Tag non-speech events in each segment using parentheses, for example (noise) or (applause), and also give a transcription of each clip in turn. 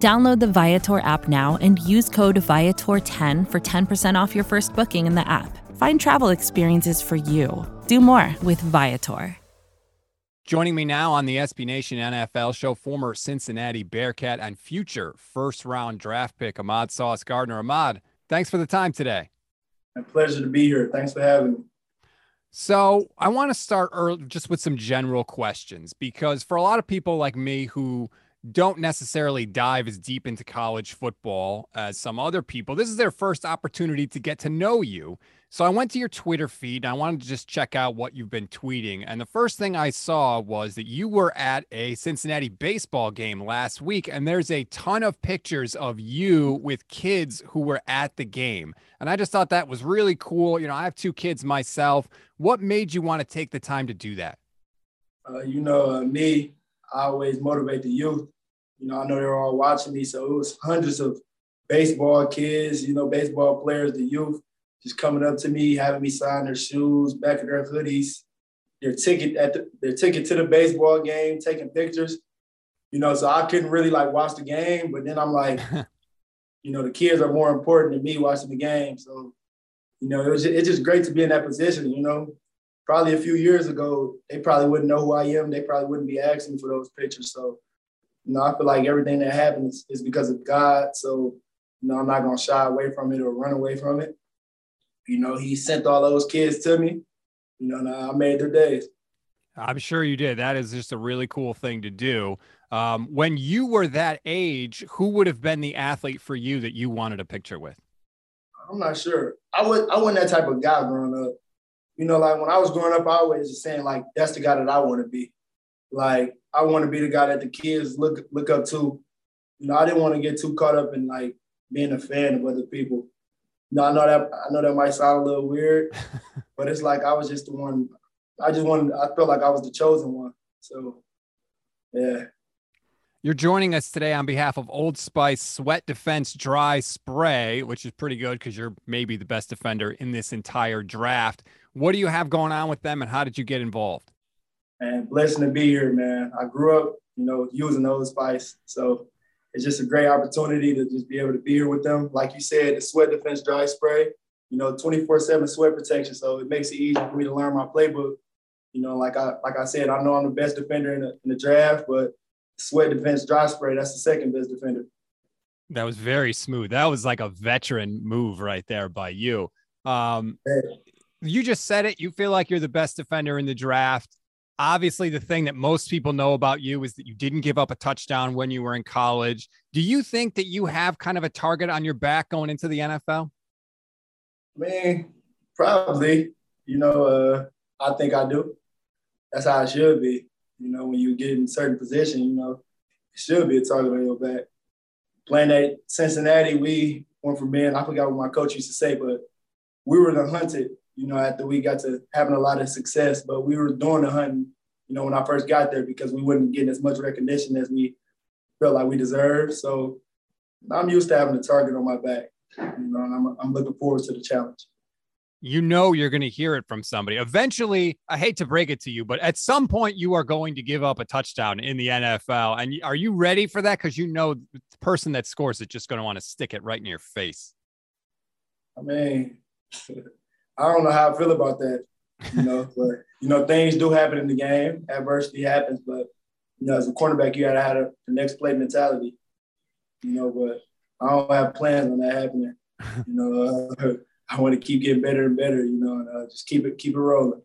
Download the Viator app now and use code Viator10 for 10% off your first booking in the app. Find travel experiences for you. Do more with Viator. Joining me now on the SB Nation NFL show, former Cincinnati Bearcat and future first round draft pick, Ahmad Sauce Gardner. Ahmad, thanks for the time today. My pleasure to be here. Thanks for having me. So, I want to start early, just with some general questions because for a lot of people like me who don't necessarily dive as deep into college football as some other people. This is their first opportunity to get to know you. So I went to your Twitter feed and I wanted to just check out what you've been tweeting. And the first thing I saw was that you were at a Cincinnati baseball game last week, and there's a ton of pictures of you with kids who were at the game. And I just thought that was really cool. You know, I have two kids myself. What made you want to take the time to do that? Uh, you know, uh, me, I always motivate the youth. You know, I know they're all watching me, so it was hundreds of baseball kids, you know, baseball players, the youth, just coming up to me, having me sign their shoes, back of their hoodies, their ticket at the, their ticket to the baseball game, taking pictures. You know, so I couldn't really like watch the game, but then I'm like, (laughs) you know, the kids are more important than me watching the game. So, you know, it was just, it's just great to be in that position. You know, probably a few years ago, they probably wouldn't know who I am. They probably wouldn't be asking for those pictures. So, you know, I feel like everything that happens is because of God. So, you know, I'm not gonna shy away from it or run away from it. You know, He sent all those kids to me. You know, I made their days. I'm sure you did. That is just a really cool thing to do. Um, when you were that age, who would have been the athlete for you that you wanted a picture with? I'm not sure. I was I wasn't that type of guy growing up you know, like when I was growing up, I always just saying like that's the guy that I want to be. Like I want to be the guy that the kids look look up to. You know, I didn't want to get too caught up in like being a fan of other people. You know, I know that I know that might sound a little weird, (laughs) but it's like I was just the one. I just wanted. I felt like I was the chosen one. So, yeah. You're joining us today on behalf of Old Spice Sweat Defense Dry Spray, which is pretty good because you're maybe the best defender in this entire draft. What do you have going on with them and how did you get involved? And blessing to be here, man. I grew up, you know, using Old Spice. So it's just a great opportunity to just be able to be here with them. Like you said, the Sweat Defense Dry Spray, you know, 24-7 sweat protection. So it makes it easy for me to learn my playbook. You know, like I like I said, I know I'm the best defender in the, in the draft, but Sweat Defense Dry Spray, that's the second best defender. That was very smooth. That was like a veteran move right there by you. Um, you just said it. You feel like you're the best defender in the draft. Obviously, the thing that most people know about you is that you didn't give up a touchdown when you were in college. Do you think that you have kind of a target on your back going into the NFL? I mean, probably. You know, uh, I think I do. That's how it should be. You know, when you get in certain position, you know, it should be a target on your back. Playing at Cincinnati, we went from being, I forgot what my coach used to say, but we were the hunted you know, after we got to having a lot of success. But we were doing the hunting, you know, when I first got there because we wouldn't get as much recognition as we felt like we deserved. So I'm used to having a target on my back, you know, and I'm, I'm looking forward to the challenge. You know, you're going to hear it from somebody. Eventually, I hate to break it to you, but at some point, you are going to give up a touchdown in the NFL. And are you ready for that? Because you know, the person that scores is just going to want to stick it right in your face. I mean, (laughs) I don't know how I feel about that. You know, (laughs) but you know, things do happen in the game. Adversity happens, but you know, as a cornerback, you gotta have a, the next play mentality. You know, but I don't have plans on that happening. You know, uh, (laughs) I want to keep getting better and better. You know, and uh, just keep it keep it rolling.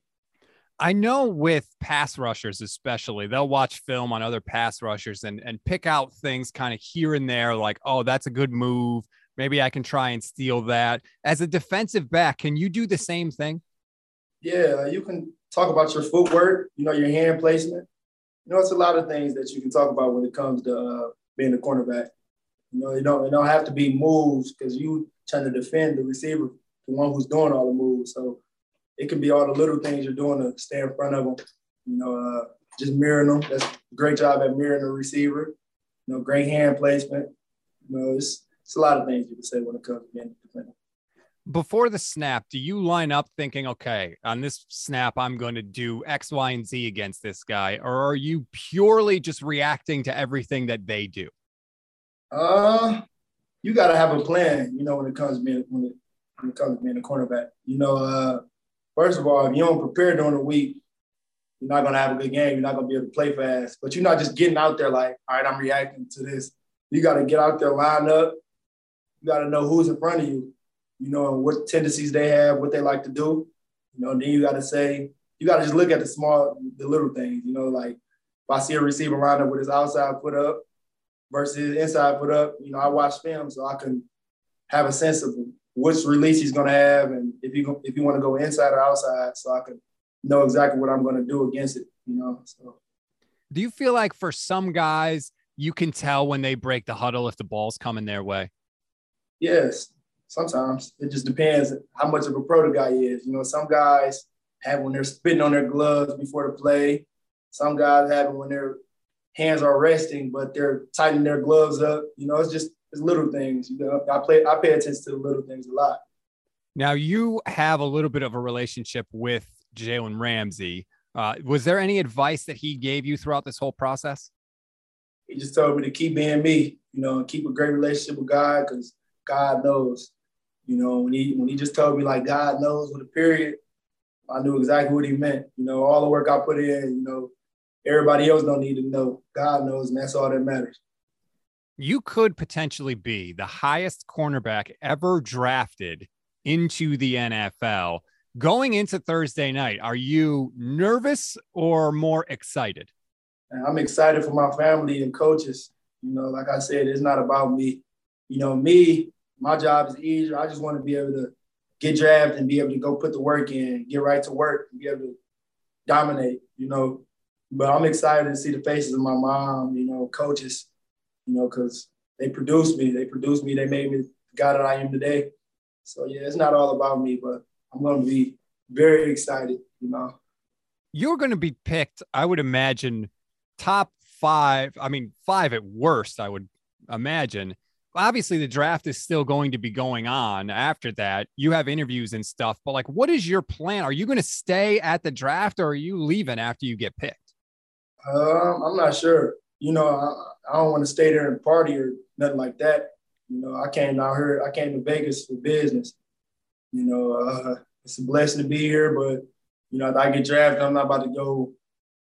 I know with pass rushers, especially, they'll watch film on other pass rushers and and pick out things kind of here and there, like, oh, that's a good move. Maybe I can try and steal that. As a defensive back, can you do the same thing? Yeah, you can talk about your footwork, you know, your hand placement. You know, it's a lot of things that you can talk about when it comes to uh, being a cornerback. You know, you don't, it don't have to be moves because you trying to defend the receiver, the one who's doing all the moves. So it can be all the little things you're doing to stay in front of them. You know, uh, just mirroring them. That's a great job at mirroring the receiver. You know, great hand placement. You know, it's, it's a lot of things you can say when it comes to being a defender before the snap, do you line up thinking, okay, on this snap, I'm going to do X, Y, and Z against this guy? Or are you purely just reacting to everything that they do? Uh, you got to have a plan, you know, when it comes to being, when it, when it comes to being a cornerback. You know, uh, first of all, if you don't prepare during the week, you're not going to have a good game. You're not going to be able to play fast. But you're not just getting out there like, all right, I'm reacting to this. You got to get out there, line up. You got to know who's in front of you you know, and what tendencies they have, what they like to do. You know, then you got to say, you got to just look at the small, the little things. You know, like if I see a receiver lined up with his outside foot up versus inside foot up, you know, I watch film so I can have a sense of which release he's going to have and if you if you want to go inside or outside, so I can know exactly what I'm going to do against it. You know, so. Do you feel like for some guys you can tell when they break the huddle if the ball's coming their way? Yes, sometimes it just depends how much of a pro the guy is. You know, some guys have when they're spitting on their gloves before the play. Some guys have it when their hands are resting, but they're tightening their gloves up. You know, it's just it's little things. You know, I play I pay attention to the little things a lot. Now you have a little bit of a relationship with Jalen Ramsey. Uh, was there any advice that he gave you throughout this whole process? He just told me to keep being me, you know, and keep a great relationship with God because God knows. You know, when he when he just told me like God knows with a period, I knew exactly what he meant. You know, all the work I put in, you know, everybody else don't need to know. God knows, and that's all that matters. You could potentially be the highest cornerback ever drafted into the NFL. Going into Thursday night, are you nervous or more excited? I'm excited for my family and coaches. You know, like I said, it's not about me. You know, me, my job is easier. I just want to be able to get drafted and be able to go put the work in, get right to work, and be able to dominate, you know. But I'm excited to see the faces of my mom, you know, coaches, you know, because they produced me. They produced me. They made me the guy that I am today. So yeah, it's not all about me, but I'm going to be very excited, you know. You're going to be picked, I would imagine, top five. I mean, five at worst, I would imagine obviously the draft is still going to be going on after that. You have interviews and stuff, but like, what is your plan? Are you going to stay at the draft or are you leaving after you get picked? Um, I'm not sure. You know, I, I don't want to stay there and party or nothing like that. You know, I came down here, I came to Vegas for business. You know, uh, it's a blessing to be here, but, you know, if I get drafted, I'm not about to go,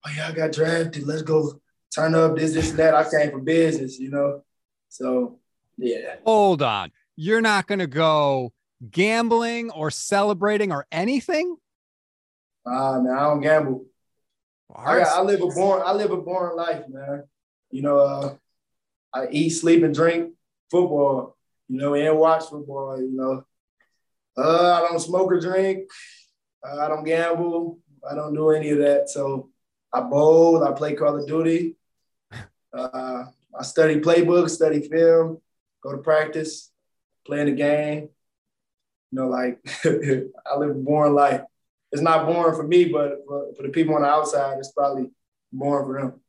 oh, yeah, I got drafted. Let's go turn up this, this, and that. I came for business, you know. So yeah. Hold on. You're not going to go gambling or celebrating or anything? Uh, man, I don't gamble. I, got, I, live a boring, I live a boring life, man. You know, uh, I eat, sleep, and drink football. You know, and watch football. You know, uh, I don't smoke or drink. Uh, I don't gamble. I don't do any of that. So I bowl. I play Call of Duty. (laughs) Uh, I study playbooks, study film go to practice, playing the game. You know, like (laughs) I live a boring life. It's not boring for me, but for, for the people on the outside, it's probably boring for them.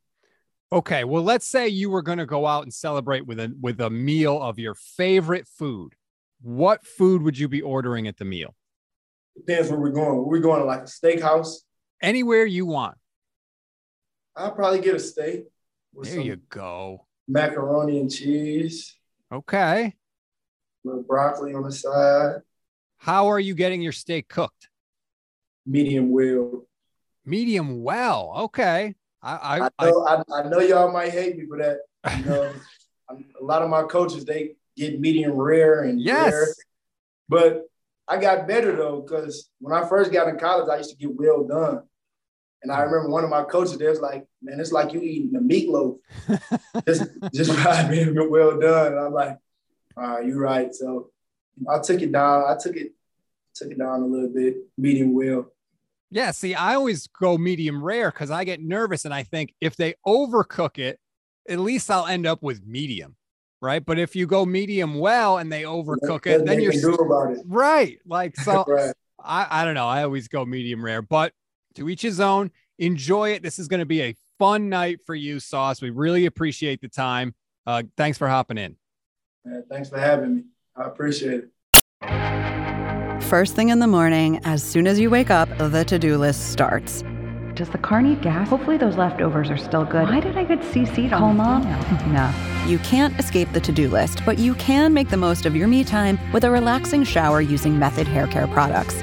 Okay, well, let's say you were going to go out and celebrate with a with a meal of your favorite food. What food would you be ordering at the meal? Depends where we're going. We're going to like a steakhouse. Anywhere you want. I'll probably get a steak. There you go. Macaroni and cheese. Okay. Little broccoli on the side. How are you getting your steak cooked? Medium well. Medium well. Okay. I I, I know, I, I know y'all might hate me for that. You know, (laughs) a lot of my coaches they get medium rare and yes. Rare. But I got better though, because when I first got in college, I used to get well done. And I remember one of my coaches there was like, man, it's like you eating a meatloaf. (laughs) just just by (laughs) being well done. And I'm like, all right, you're right. So I took it down. I took it, took it down a little bit, medium well. Yeah, see, I always go medium rare because I get nervous and I think if they overcook it, at least I'll end up with medium, right? But if you go medium well and they overcook it, then you're do about it. right. Like (laughs) so, Right. I I don't know. I always go medium rare, but to each his own. Enjoy it. This is going to be a fun night for you, Sauce. We really appreciate the time. Uh, thanks for hopping in. Man, thanks for having me. I appreciate it. First thing in the morning, as soon as you wake up, the to do list starts. Does the car need gas? Hopefully those leftovers are still good. Why did I get CC'd Call on mom. (laughs) No. You can't escape the to do list, but you can make the most of your me time with a relaxing shower using Method Hair Care products.